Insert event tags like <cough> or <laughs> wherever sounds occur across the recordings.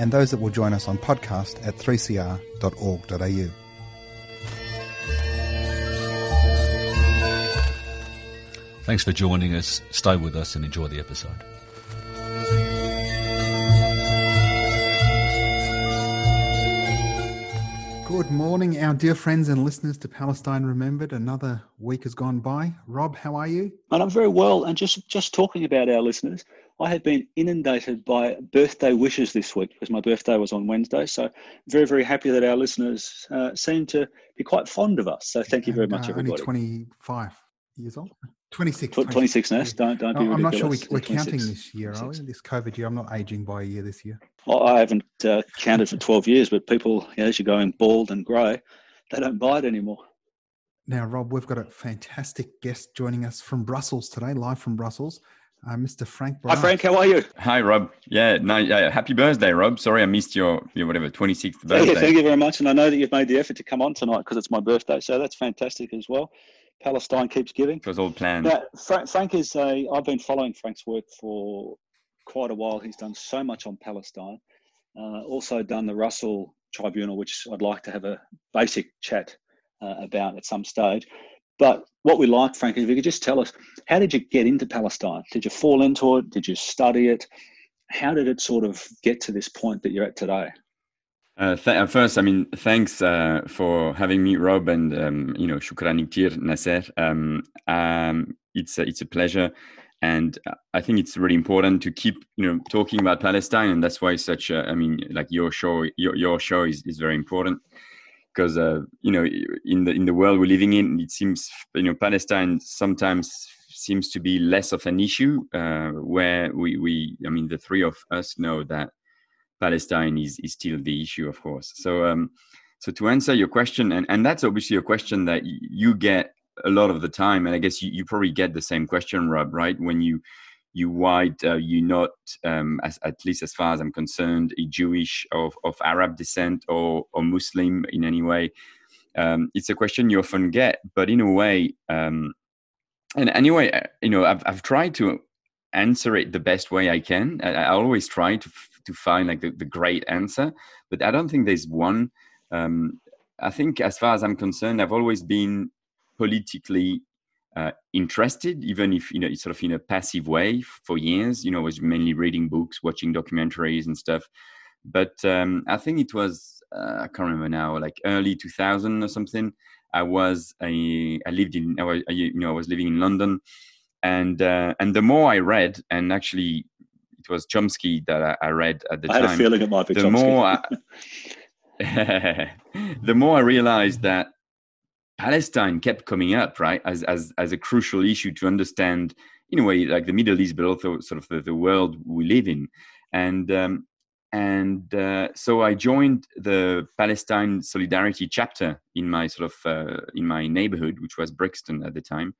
and those that will join us on podcast at 3cr.org.au. Thanks for joining us. Stay with us and enjoy the episode. Good morning, our dear friends and listeners to Palestine Remembered. Another week has gone by. Rob, how are you? And I'm very well. And just just talking about our listeners, I have been inundated by birthday wishes this week because my birthday was on Wednesday. So very very happy that our listeners uh, seem to be quite fond of us. So thank you very And, much, uh, everybody. Only 25 years old? 26. Tw- 26 Ness, don't don't be No, I'm not sure we, we're Yeah, counting this year, are we? This COVID year. I'm not aging by a year this year. Well, I haven't uh, counted for 12 years, but people, you know, as you're going bald and grey, they don't buy it anymore. Now, Rob, we've got a fantastic guest joining us from Brussels today, live from Brussels, uh, Mr. Frank Hi, Frank. How are you? Hi, Rob. Yeah, no, yeah, happy birthday, Rob. Sorry I missed your, your whatever, 26th birthday. Yeah, birthday. thank you very much. And I know that you've made the effort to come on tonight because it's my birthday. So that's fantastic as well. Palestine keeps giving. It was all planned. Now, Frank, Frank is a. I've been following Frank's work for quite a while. He's done so much on Palestine. Uh, also done the Russell Tribunal, which I'd like to have a basic chat uh, about at some stage. But what we like, Frank, is if you could just tell us, how did you get into Palestine? Did you fall into it? Did you study it? How did it sort of get to this point that you're at today? Uh, th- uh, first, I mean, thanks uh, for having me, Rob, and um, you know, shukran ktir, Nasser. Um, um, it's a, it's a pleasure, and uh, I think it's really important to keep you know talking about Palestine, and that's why such. A, I mean, like your show, your your show is, is very important because uh, you know in the in the world we're living in, it seems you know Palestine sometimes seems to be less of an issue. Uh, where we we I mean the three of us know that Palestine is is still the issue, of course. So um, so to answer your question, and and that's obviously a question that you get a lot of the time, and I guess you, you probably get the same question, Rob, right? When you you white, uh, you not um, as at least as far as I'm concerned, a Jewish of of Arab descent or or Muslim in any way. Um, it's a question you often get, but in a way, um, and anyway, uh, you know, I've I've tried to answer it the best way I can. I, I always try to to find like the, the great answer, but I don't think there's one. Um, I think, as far as I'm concerned, I've always been politically uh, interested, even if you know, sort of in a passive way for years. You know, I was mainly reading books, watching documentaries and stuff. But um, I think it was uh, I can't remember now, like early 2000 or something. I was I, I lived in I was, I, you know I was living in London, and uh, and the more I read, and actually it was Chomsky that I, I read at the I had a feeling it might be the Chomsky. more I, <laughs> <laughs> the more I realized that Palestine kept coming up, right, as as as a crucial issue to understand, in a way, like the Middle East, but also sort of the, the world we live in, and um, and uh, so I joined the Palestine Solidarity chapter in my sort of uh, in my neighborhood, which was Brixton at the time,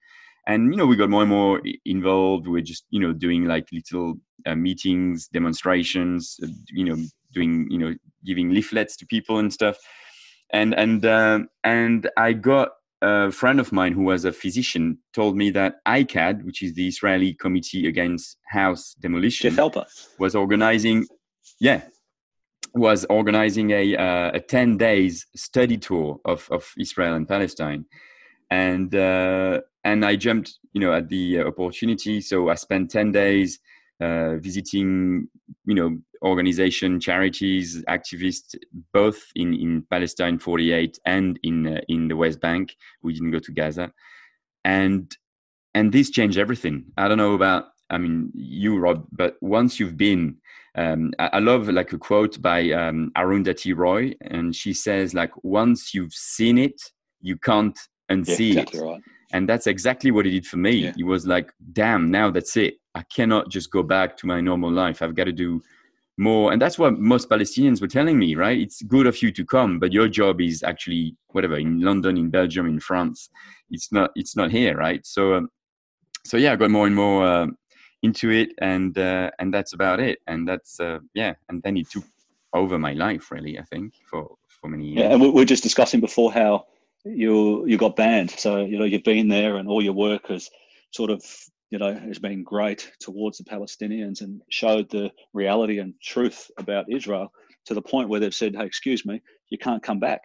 and you know we got more and more involved. We're just you know doing like little uh, meetings, demonstrations, uh, you know doing you know giving leaflets to people and stuff and and um and i got a friend of mine who was a physician told me that ICAHD which is the israeli committee against house demolition was organizing yeah was organizing a uh, a 10 days study tour of of israel and palestine. And uh, and i jumped you know at the opportunity. So i spent 10 days uh, visiting you know organization charities activists both in in palestine 48 and in uh, in the west bank. We didn't go to gaza. And and this changed everything. I don't know about i mean you rob but once you've been um, I, I love like a quote by um, arundhati roy and she says like once you've seen it you can't Yeah, unsee exactly it right. And that's exactly what he did for me. Yeah. it was like damn now that's it. I cannot just go back to my normal life. I've got to do more. And that's what most palestinians were telling me right? It's good of you to come but your job is actually whatever in london in belgium in france. It's not it's not here right? So um, so yeah i got more and more uh, into it and uh, and that's about it. And that's uh, yeah and then it took over my life really i think for for many years. yeah and we we're just discussing before how you you got banned so you know you've been there and all your work has sort of you know, has been great towards the Palestinians and showed the reality and truth about Israel to the point where they've said, "Hey, excuse me, you can't come back."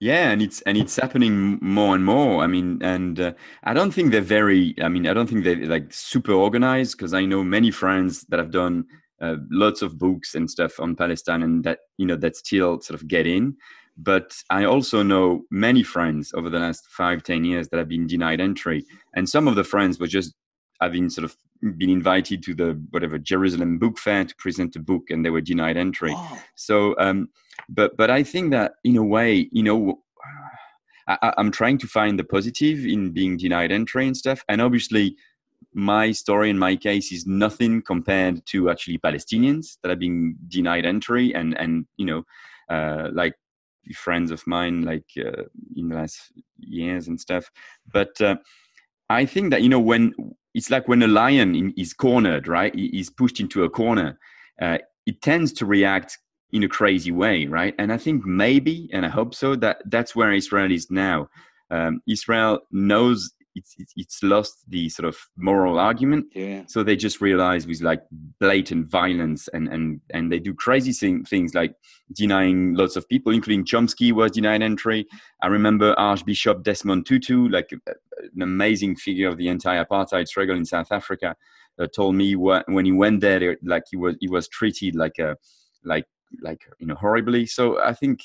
Yeah, and it's and it's happening more and more. I mean, and uh, I don't think they're very. I mean, I don't think they're like super organized because I know many friends that have done uh, lots of books and stuff on Palestine, and that you know that still sort of get in. But I also know many friends over the last five, ten years that have been denied entry, and some of the friends were just having sort of been invited to the whatever Jerusalem Book Fair to present a book, and they were denied entry. Oh. So, um, but but I think that in a way, you know, I, I'm trying to find the positive in being denied entry and stuff, and obviously my story in my case is nothing compared to actually Palestinians that are being denied entry and and you know uh, like friends of mine like uh, in the last years and stuff. But uh, i think that you know when it's like when a lion in, is cornered right? He's pushed into a corner uh, it tends to react in a crazy way right? And i think maybe and i hope so that that's where israel is now. Um, israel knows it's, it's lost the sort of moral argument. Yeah. So they just realize with like blatant violence and and and they do crazy thing, things like denying lots of people, including Chomsky was denied entry. I remember Archbishop Desmond Tutu, like an amazing figure of the entire apartheid struggle in South Africa, uh, told me what, when he went there, like he was he was treated like a like like you know horribly. So I think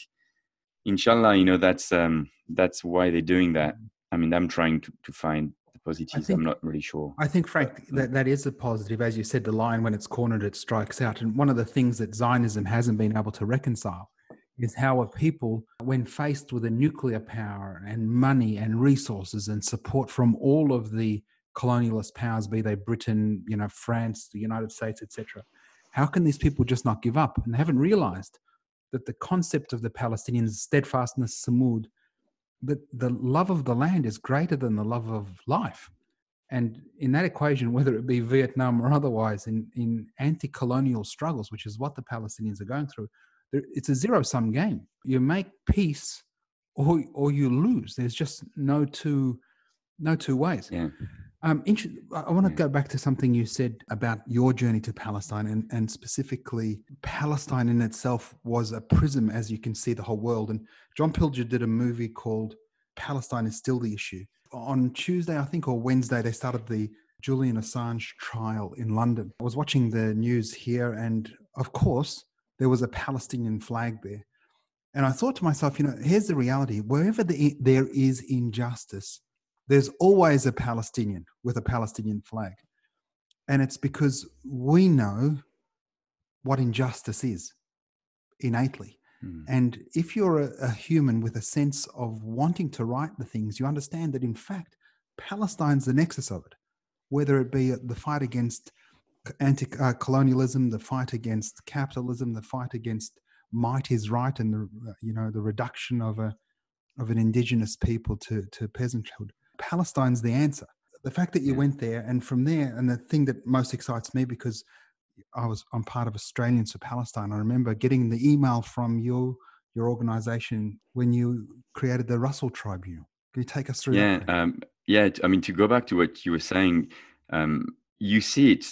inshallah you know that's um that's why they're doing that I mean, I'm trying to, to find the positives. Think, I'm not really sure. I think, Frank, that, that is a positive. As you said, the line when it's cornered, it strikes out. And one of the things that Zionism hasn't been able to reconcile is how a people, when faced with a nuclear power and money and resources and support from all of the colonialist powers, be they Britain, you know, France, the United States, etc., how can these people just not give up? And they haven't realized that the concept of the Palestinians, steadfastness, sumud, the, the love of the land is greater than the love of life. And in that equation, <laughs> whether it be Vietnam or otherwise, in, in anti colonial struggles, which is what the Palestinians are going through, it's a zero sum game. You make peace or, or you lose. There's just no two, no two ways. Yeah. Um, I want to go back to something you said about your journey to Palestine, and, and specifically, Palestine in itself was a prism, as you can see the whole world. And John Pilger did a movie called Palestine is Still the Issue. On Tuesday, I think, or Wednesday, they started the Julian Assange trial in London. I was watching the news here, and of course, there was a Palestinian flag there. And I thought to myself, you know, here's the reality wherever the, there is injustice, there's always a Palestinian with a Palestinian flag. And it's because we know what injustice is innately. Mm. And if you're a, a, human with a sense of wanting to right the things, you understand that in fact, Palestine's the nexus of it, whether it be the fight against anti colonialism, the fight against capitalism, the fight against might is right, and the you know the reduction of a of an indigenous people to to peasanthood. Palestine's the answer. The fact that you yeah. went there and from there, and the thing that most excites me because I was I'm part of Australians for Palestine. I remember getting the email from your your organization when you created the Russell Tribunal. Can you take us through? Yeah, um, yeah. I mean, to go back to what you were saying, um, you see it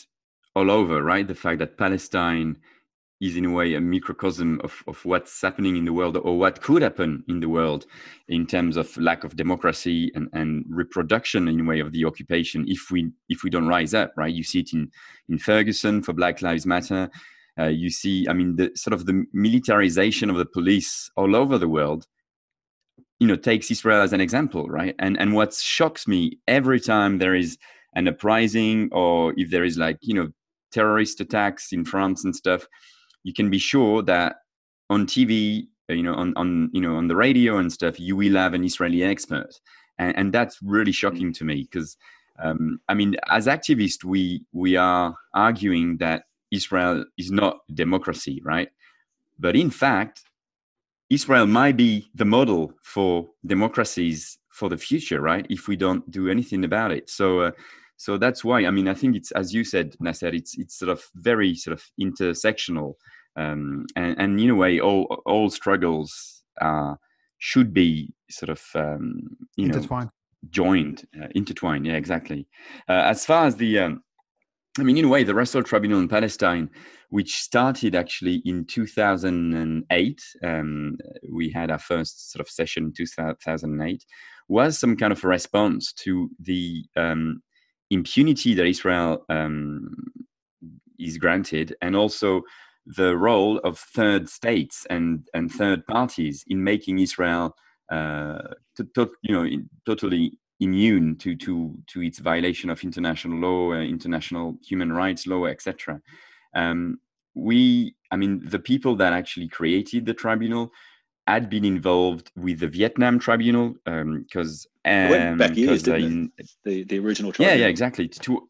all over, right? The fact that Palestine is in a way a microcosm of, of what's happening in the world or what could happen in the world in terms of lack of democracy and, and reproduction in a way of the occupation if we if we don't rise up right? You see it in in ferguson for black lives matter. Uh, you see i mean the sort of the militarization of the police all over the world you know takes israel as an example right? And and what shocks me every time there is an uprising or if there is like you know terrorist attacks in france and stuff you can be sure that on TV, uh, you know, on, on you know on the radio and stuff, you will have an Israeli expert, and, and that's really shocking to me because um, I mean, as activists, we we are arguing that Israel is not democracy, right? But in fact, Israel might be the model for democracies for the future, right? If we don't do anything about it. So, uh, so that's why. I mean, I think it's as you said, Nasser. It's it's sort of very sort of intersectional, um, and, and in a way, all all struggles uh, should be sort of um, you intertwined. know joined, uh, intertwined. Yeah, exactly. Uh, as far as the um, I mean, in a way, the Russell Tribunal in Palestine, which started actually in 2008, um, we had our first sort of session in 2008, was some kind of a response to the um, impunity that Israel um, is granted, and also the role of third states and, and third parties in making Israel, uh, to, to, you know, totally immune to to to its violation of international law, uh, international human rights law, etc. Um, we, I mean, the people that actually created the tribunal had been involved with the Vietnam tribunal because um, um, back years, in, the the original tribunal. Yeah, yeah, exactly. To,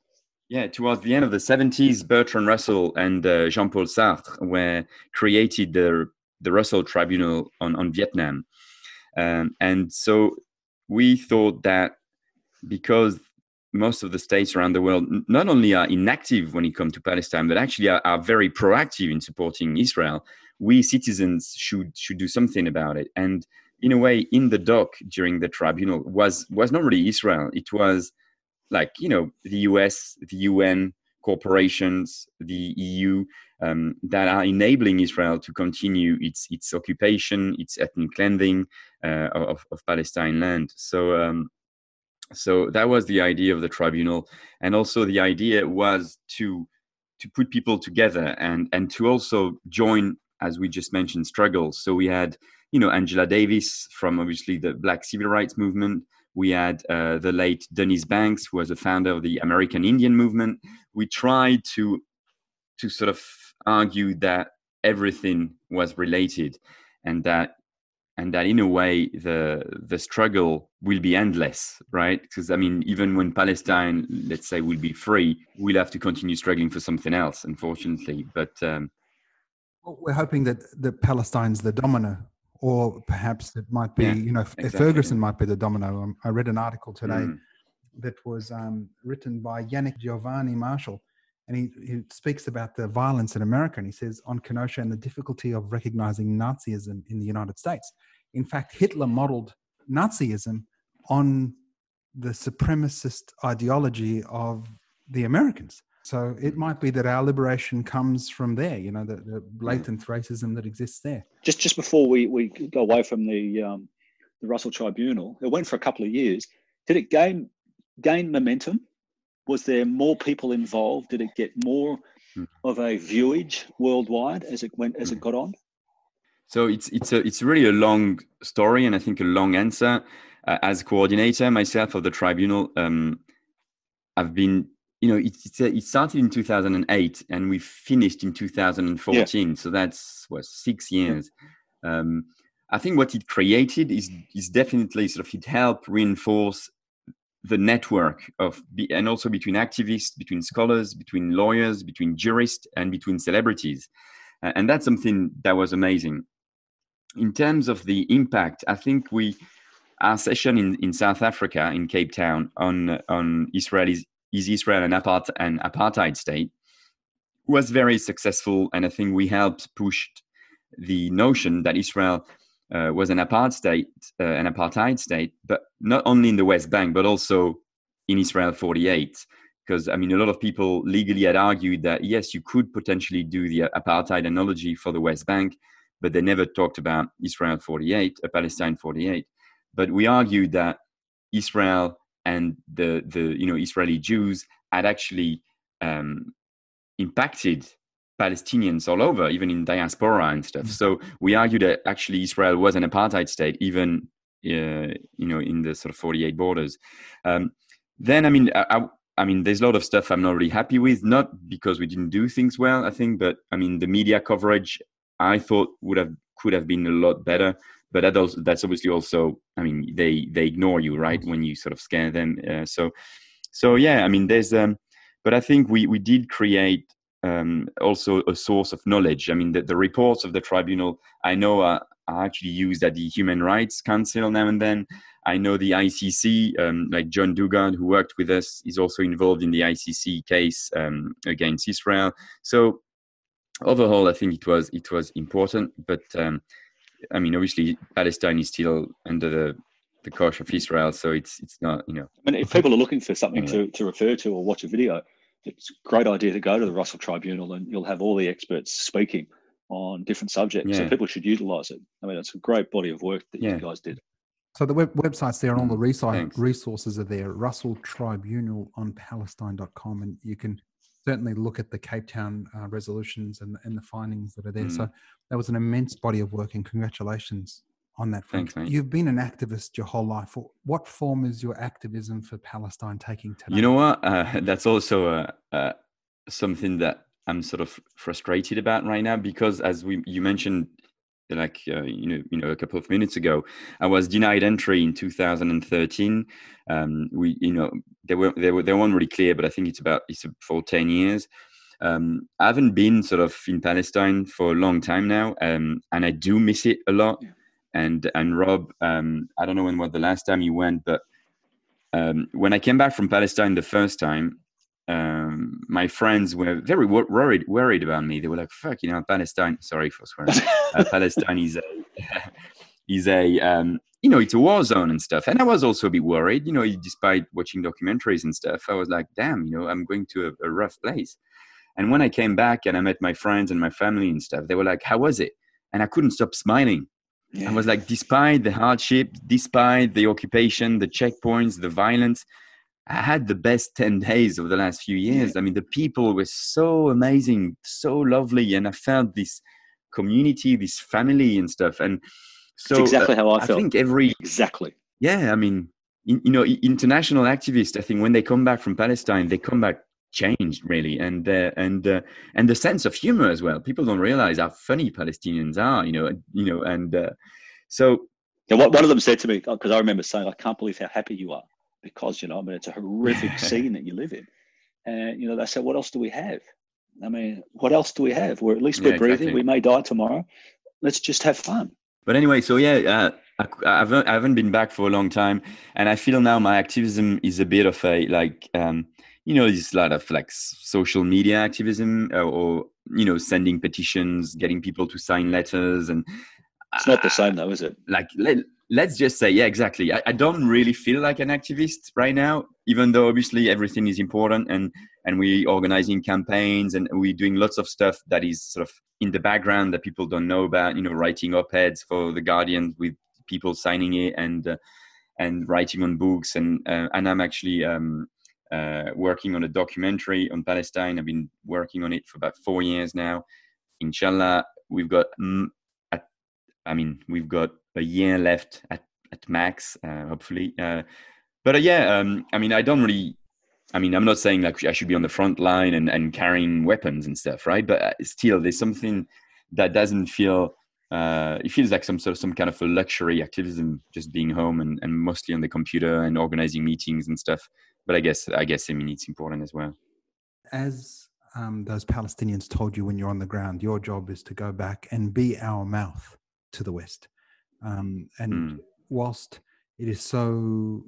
yeah, towards the end of the 70s, Bertrand Russell and uh, Jean-Paul Sartre were created the the Russell Tribunal on on Vietnam, um, and so we thought that because most of the states around the world not only are inactive when it comes to Palestine, but actually are, are, very proactive in supporting Israel. We citizens should should do something about it. And in a way, in the dock during the tribunal was was not really Israel. It was like you know the U.S., the UN, corporations, the EU um, that are enabling Israel to continue its its occupation, its ethnic cleansing uh, of, of Palestine land. So. Um, so that was the idea of the tribunal and also the idea was to to put people together and and to also join as we just mentioned struggles. So we had you know angela davis from obviously the black civil rights movement. We had uh, the late dennis banks who was a founder of the american indian movement. We tried to to sort of argue that everything was related and that and that in a way the the struggle will be endless right? Because i mean even when palestine let's say will be free we'll have to continue struggling for something else unfortunately. But um, well, we're hoping that the palestine's the domino or perhaps it might be yeah, you know exactly. ferguson might be the domino um, i read an article today mm. that was um, written by yannick giovanni marshall and he, he speaks about the violence in America. And he says on Kenosha and the difficulty of recognizing Nazism in the United States. In fact, Hitler modeled Nazism on the supremacist ideology of the Americans. So it might be that our liberation comes from there, you know, the, the blatant racism that exists there. Just just before we, we go away from the um, the Russell Tribunal, it went for a couple of years. Did it gain gain momentum? was there more people involved? Did it get more mm. of a viewage worldwide as it went as it hmm. got on? So it's it's a it's really a long story, and I think a long answer. Uh, as coordinator myself of the tribunal, um, I've been you know it, it's a, it started in 2008 and we finished in 2014 yeah. so that's what six years. Um, i think what it created is is definitely sort of it helped reinforce the network of and also between activists between scholars between lawyers between jurists and between celebrities. And that's something that was amazing. In terms of the impact i think we our session in, in south africa in cape town on on israel is, is israel an, apart, an apartheid state was very successful and i think we helped push the notion that israel uh, was an apartheid state, uh, an apartheid state, but not only in the West Bank, but also in Israel 48. Because I mean, a lot of people legally had argued that yes, you could potentially do the apartheid analogy for the West Bank, but they never talked about Israel 48, a Palestine 48. But we argued that Israel and the the you know Israeli Jews had actually um, impacted Palestinians all over, even in diaspora and stuff. Mm-hmm. So we argue that actually Israel was an apartheid state, even uh, you know in the sort of 48 borders. Um, then I mean, I, I, mean, there's a lot of stuff I'm not really happy with, not because we didn't do things well, I think, but I mean, the media coverage I thought would have could have been a lot better. But that also, that's obviously also, I mean, they they ignore you, right, mm-hmm. when you sort of scare them. Uh, so, so yeah, I mean, there's, um, but I think we we did create um, also a source of knowledge. I mean, the, the reports of the tribunal I know are, are, actually used at the Human Rights Council now and then. I know the ICC, um, like John Dugard, who worked with us, is also involved in the ICC case um, against Israel. So overall, I think it was it was important, but um, I mean, obviously, Palestine is still under the the cosh of Israel, so it's it's not you know. I mean, if people are looking for something to, to refer to or watch a video, it's a great idea to go to the Russell Tribunal, and you'll have all the experts speaking on different subjects. Yeah. So people should utilise it. I mean, it's a great body of work that yeah. you guys did. So the web, website's there and all the mm, resources are there. Russell Tribunal on Palestine.com, and you can certainly look at the Cape Town uh, resolutions and, and the findings that are there. Mm. So that was an immense body of work, and congratulations on that front. Thanks, You've been an activist your whole life. What form is your activism for Palestine taking today? You know what? Uh, <laughs> that's also uh, uh, something that I'm sort of frustrated about right now because, as we you mentioned, like uh, you know, you know, a couple of minutes ago, I was denied entry in 2013. Um, we, you know, they were they were they weren't really clear, but I think it's about it's for 10 years. Um, I haven't been sort of in Palestine for a long time now, um, and I do miss it a lot. Yeah and and Rob, um, I don't know when was the last time you went, but um, when I came back from Palestine the first time, um, my friends were very wor- worried worried about me. They were like, "Fuck, you know, Palestine." Sorry for swearing. <laughs> uh, Palestine is a <laughs> is a um, you know it's a war zone and stuff. And I was also a bit worried, you know, despite watching documentaries and stuff. I was like, "Damn, you know, I'm going to a, a rough place." And when I came back and I met my friends and my family and stuff, they were like, "How was it?" And I couldn't stop smiling yeah. I was like, despite the hardship, despite the occupation, the checkpoints, the violence, I had the best 10 days of the last few years. Yeah. I mean, the people were so amazing, so lovely. And I felt this community, this family and stuff. And so That's exactly uh, how I, I felt. I think every. Exactly. Yeah. I mean, you know, international activists, I think when they come back from Palestine, they come back changed really and uh, and uh, and the sense of humor as well people don't realize how funny palestinians are you know you know and uh, so yeah, one of them said to me because i remember saying i can't believe how happy you are because you know i mean it's a horrific <laughs> scene that you live in and you know they said what else do we have i mean what else do we have we're at least we're yeah, breathing exactly. we may die tomorrow let's just have fun but anyway so yeah uh, I haven't, I haven't been back for a long time and i feel now my activism is a bit of a like um, you know a lot of like social media activism or, uh, or you know sending petitions getting people to sign letters and it's not the same though is it? like let, let's just say yeah exactly I, I, don't really feel like an activist right now even though obviously everything is important and and we organizing campaigns and we're doing lots of stuff that is sort of in the background that people don't know about you know writing op-eds for the guardian with people signing it and uh, and writing on books and uh, and i'm actually um, uh, working on a documentary on Palestine. I've been working on it for about four years now. Inshallah, we've got, mm, I mean, we've got a year left at, at max, uh, hopefully. Uh, but uh, yeah, um, I mean, I don't really, I mean, I'm not saying like I should be on the front line and, and carrying weapons and stuff, right? But still, there's something that doesn't feel uh, it feels like some sort of some kind of a luxury activism, just being home and, and mostly on the computer and organizing meetings and stuff but I guess I guess I mean it's important as well. As um, those Palestinians told you when you're on the ground, your job is to go back and be our mouth to the West. Um, and mm. whilst it is so,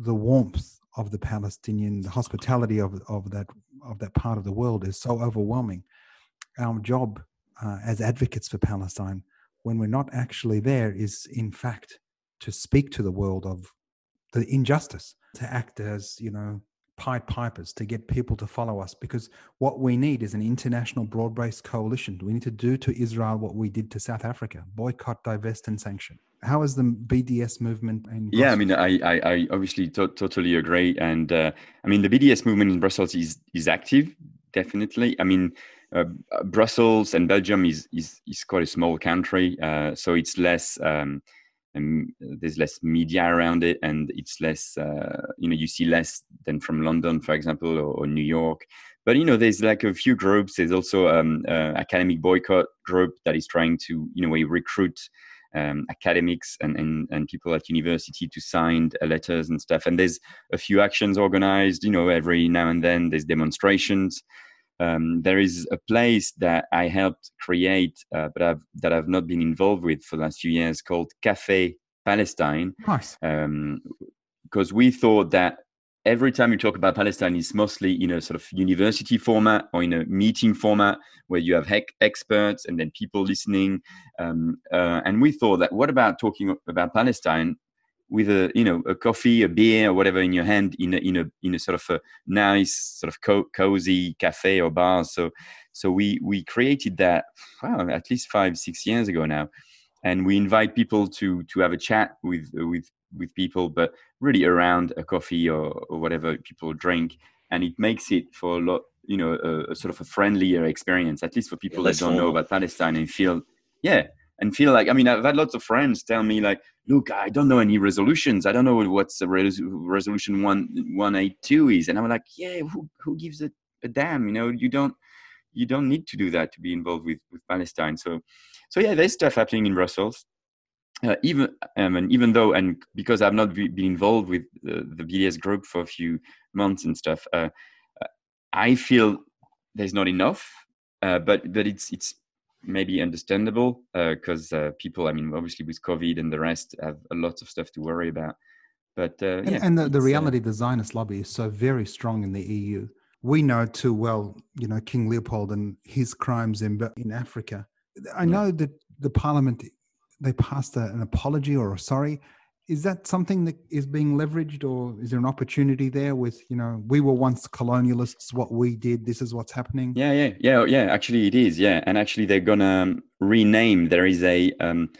the warmth of the Palestinian, the hospitality of of that of that part of the world is so overwhelming. Our job uh, as advocates for Palestine, when we're not actually there, is in fact to speak to the world of the injustice to act as, you know, Pied Pipers to get people to follow us because what we need is an international broad based coalition. We need to do to Israel what we did to South Africa boycott, divest, and sanction. How is the BDS movement? In yeah, I mean, I, I, I obviously to- totally agree. And uh, I mean, the BDS movement in Brussels is, is active, definitely. I mean, uh, Brussels and Belgium is, is, is quite a small country, uh, so it's less. Um, and there's less media around it and it's less uh, you know you see less than from london for example or, or, new york. But you know there's like a few groups. There's also um, uh, academic boycott group that is trying to you know recruit um, academics and, and, and people at university to sign letters and stuff. And there's a few actions organized you know every now and then there's demonstrations um, there is a place that I helped create, uh, but I've, that I've not been involved with for the last few years called Cafe Palestine. Nice. Because um, we thought that every time you talk about Palestine, it's mostly in a sort of university format or in a meeting format where you have experts and then people listening. Um, uh, and we thought that what about talking about Palestine with a you know a coffee, a beer, or whatever in your hand in a in a in a sort of a nice sort of co- cozy cafe or bar. So so we we created that wow, at least five six years ago now, and we invite people to to have a chat with with with people, but really around a coffee or, or whatever people drink, and it makes it for a lot you know a, a sort of a friendlier experience, at least for people yeah, that don't know about Palestine and feel yeah and feel like I mean I've had lots of friends tell me like look I don't know any resolutions. I don't know what's the res- resolution one one eight two is. And I'm like yeah who who gives a, a damn? You know you don't you don't need to do that to be involved with with Palestine. So so yeah there's stuff happening in Brussels. Uh, even um, and even though and because I've not been involved with the, the BDS group for a few months and stuff uh, I feel there's not enough uh, but but it's it's maybe understandable because uh, uh, people, I mean, obviously with COVID and the rest, have a lot of stuff to worry about. But uh, and, yeah, and the, the reality, the Zionist lobby is so very strong in the EU. We know too well, you know, King Leopold and his crimes in in Africa. I know that the Parliament they passed a, an apology or a sorry, is that something that is being leveraged or is there an opportunity there with you know we were once colonialists what we did this is what's happening? Yeah yeah yeah yeah actually it is yeah. And actually they're gonna um, rename there is a um,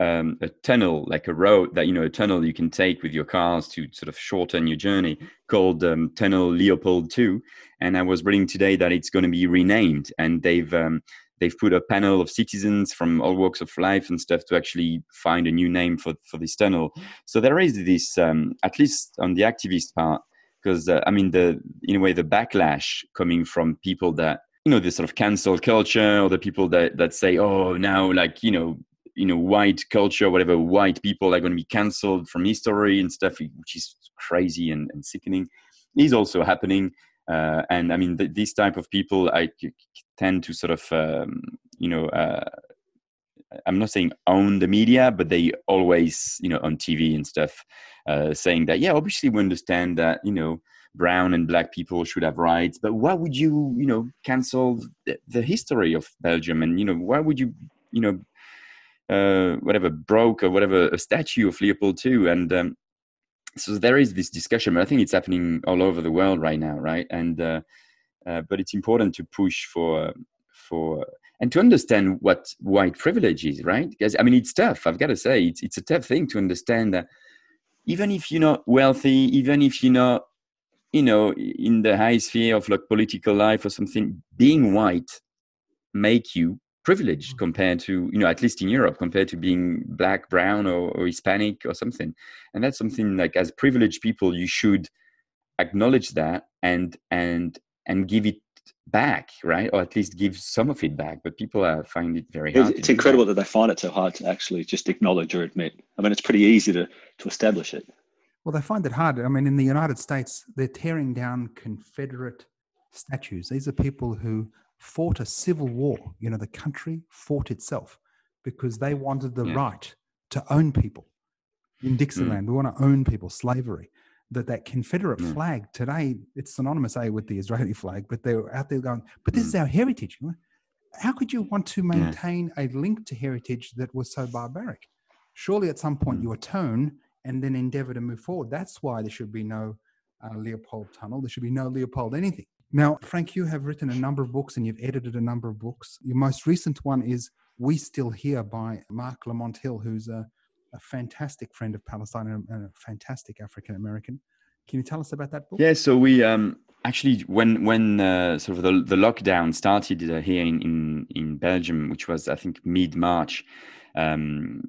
um, a tunnel like a road that you know a tunnel you can take with your cars to sort of shorten your journey called um, tunnel leopold 2 and i was reading today that it's going to be renamed and they've um, they've put a panel of citizens from all walks of life and stuff to actually find a new name for, for this tunnel. So there is this, um, at least on the activist part, because uh, I mean, the in a way, the backlash coming from people that you know, this sort of cancel culture, or the people that that say, oh, now like you know, you know, white culture, whatever, white people are going to be cancelled from history and stuff, which is crazy and, and sickening, is also happening. Uh, and I mean, th- these type of people, I tend to sort of, um, you know, uh, I'm not saying own the media, but they always, you know, on TV and stuff, uh, saying that, yeah, obviously we understand that, you know, brown and black people should have rights, but why would you, you know, cancel the, the history of Belgium? And, you know, why would you, you know, uh, whatever broke or whatever a statue of Leopold II? And um, so there is this discussion, but I think it's happening all over the world right now, right? And uh, uh, but it's important to push for for and to understand what white privilege is, right? Because I mean, it's tough. I've got to say, it's it's a tough thing to understand that even if you're not wealthy, even if you're not, you know, in the high sphere of like political life or something, being white make you privileged mm. compared to you know at least in europe compared to being black brown or, or, hispanic or something. And that's something like as privileged people you should acknowledge that and and and give it back right? Or at least give some of it back. But people uh, find it very hard it's, incredible that. that they find it so hard to actually just acknowledge or admit. I mean it's pretty easy to to establish it. Well they find it hard. I mean in the united states they're tearing down confederate statues. These are people who fought a civil war. You know, the country fought itself because they wanted the yeah. right to own people. In Dixieland, mm. we want to own people, slavery. That that Confederate mm. flag today, it's synonymous a with the Israeli flag, but they're out there going, but this mm. is our heritage. How could you want to maintain yeah. a link to heritage that was so barbaric? Surely at some point mm. you atone and then endeavor to move forward. That's why there should be no uh, Leopold Tunnel. There should be no Leopold anything. Now, Frank, you have written a number of books and you've edited a number of books. Your most recent one is We Still Here by Marc Lamont Hill, who's a, a fantastic friend of Palestine and a fantastic African American. Can you tell us about that book? Yeah, so we um, actually, when when uh, sort of the, the lockdown started uh, here in, in, in Belgium, which was I think mid March, um,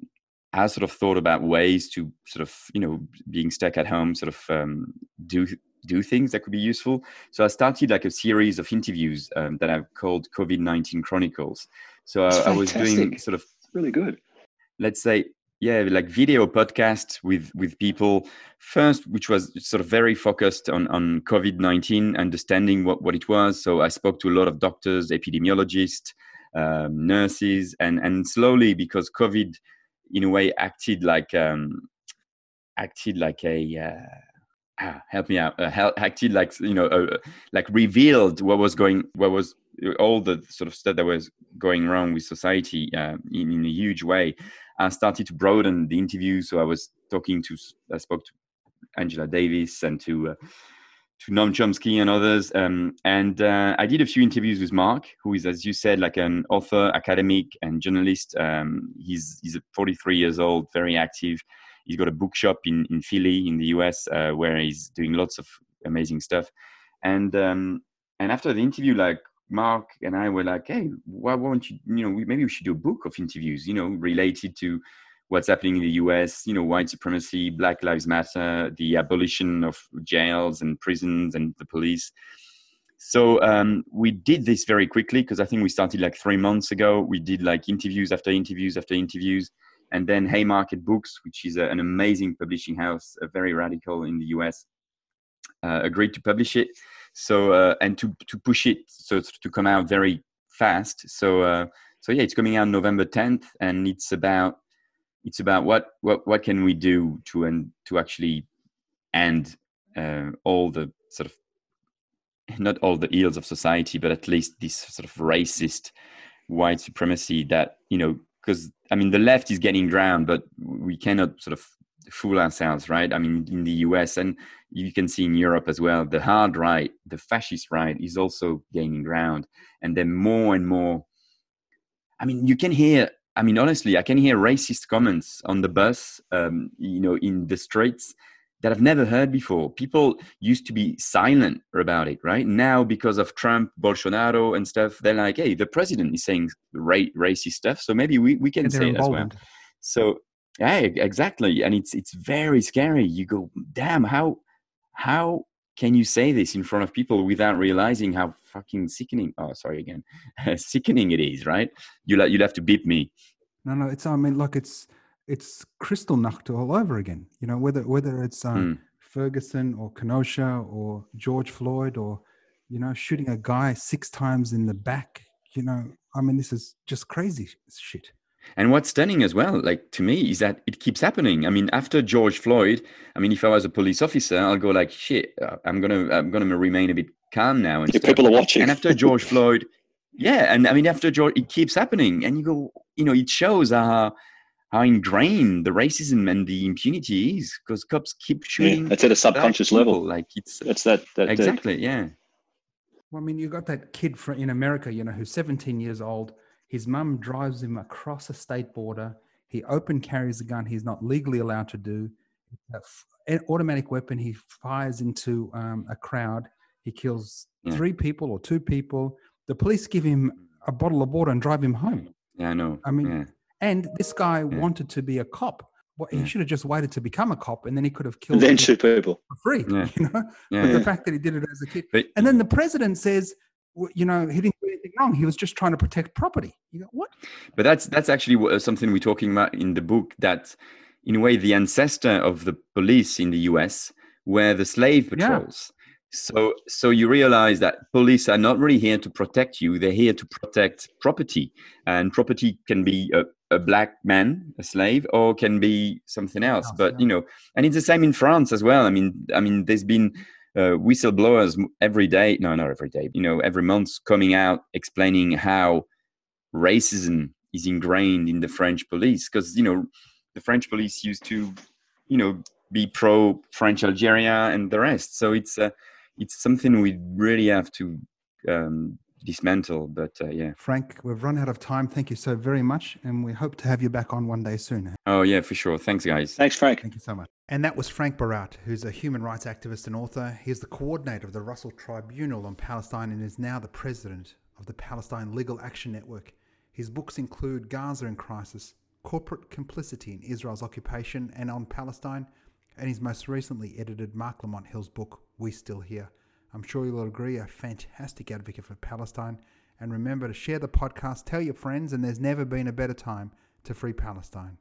I sort of thought about ways to sort of you know being stuck at home, sort of um, do do things that could be useful. So I started like a series of interviews um, that I've called COVID 19 Chronicles. So I, I, was doing sort of really good. Let's say yeah like video podcast with with people first which was sort of very focused on on covid-19 understanding what what it was so i spoke to a lot of doctors epidemiologists um, nurses and and slowly because covid in a way acted like um acted like a uh, <sighs> help me out uh, acted like you know uh, like revealed what was going what was all the sort of stuff that was going wrong with society uh, in, in, a huge way. I started to broaden the interview. So I was talking to, I spoke to Angela Davis and to, uh, to Noam Chomsky and others. Um, and uh, I did a few interviews with Marc, who is, as you said, like an author, academic, and journalist. Um, he's, he's 43 years old, very active. He's got a bookshop in, in Philly, in the US, uh, where he's doing lots of amazing stuff. And um, and after the interview, like Marc and I were like, hey, why won't you, you know, maybe we should do a book of interviews, you know, related to what's happening in the US, you know, white supremacy, Black Lives Matter, the abolition of jails and prisons and the police. So um, we did this very quickly because I think we started like three months ago. We did like interviews after interviews after interviews. And then Haymarket Books, which is a, an amazing publishing house, very radical in the US, uh, agreed to publish it. So uh, and to to push it so to come out very fast. So uh, so yeah it's coming out november 10th and it's about it's about what what what can we do to and to actually end uh, all the sort of not all the ills of society but at least this sort of racist white supremacy that you know because i mean the left is getting drowned but we cannot sort of fool ourselves, right? I mean, in the US and you can see in Europe as well, the hard right, the fascist right is also gaining ground. And then more and more, I mean, you can hear, I mean, honestly, I can hear racist comments on the bus, um, you know, in the streets that I've never heard before. People used to be silent about it, right? Now, because of Trump, Bolsonaro, and stuff, they're like, hey, the president is saying ra- racist stuff, so maybe we, we can say it as well. So yeah, exactly. And it's it's very scary. You go, damn, how how can you say this in front of people without realizing how fucking sickening? Oh, sorry again, <laughs> sickening it is, right? You'll, you'll have to beat me. No, no, it's I mean, like it's it's crystal Kristallnacht all over again. You know, whether whether it's um, mm. Ferguson or Kenosha or George Floyd or you know shooting a guy six times in the back. You know, I mean, this is just crazy shit. And what's stunning as well, like to me, is that it keeps happening. I mean, after George Floyd, I mean, if I was a police officer, I'll go like, shit, uh, I'm gonna, I'm gonna remain a bit calm now. And people are watching. And after George Floyd, yeah, and I mean, after George, it keeps happening, and you go, you know, it shows how how ingrained the racism and the impunity is because cops keep shooting. Yeah, it's at a subconscious level. Like it's it's that, that exactly, yeah. Well, I mean, you got that kid in America, you know, who's 17 years old his mum drives him across a state border. He open carries a gun he's not legally allowed to do. An automatic weapon he fires into um, a crowd. He kills yeah. three people or two people. The police give him a bottle of water and drive him home. Yeah, I know. I mean, yeah. And this guy yeah. wanted to be a cop. Well, he should have just waited to become a cop, and then he could have killed. And then shoot people for free. <laughs> You know, but the fact that he did it as a kid, but, and then the president says, you know, he didn't do anything wrong. He was just trying to protect property. You go, what? But that's that's actually something we're talking about in the book. That, in a way, the ancestor of the police in the U.S. were the slave patrols. Yeah. So, so you realize that police are not really here to protect you; they're here to protect property, and property can be a, a black man, a slave, or can be something else. but you know, and it's the same in France as well. I mean, I mean, there's been uh, whistleblowers every day no not every day you know every month coming out explaining how racism is ingrained in the french police because you know the french police used to you know be pro french algeria and the rest so it's uh, it's something we really have to um, dismantle but uh, yeah. Frank we've run out of time. Thank you so very much and we hope to have you back on one day soon oh yeah for sure. Thanks guys. Thanks frank. Thank you so much. And that was Frank Barat, who's a human rights activist and author. He's the coordinator of the Russell Tribunal on Palestine and is now the president of the Palestine Legal Action Network. His books include Gaza in Crisis, Corporate Complicity in Israel's Occupation and on Palestine, and his most recently edited Marc Lamont Hill's book, We Still Here. I'm sure you'll agree, a fantastic advocate for Palestine. And remember to share the podcast, tell your friends, and there's never been a better time to free Palestine.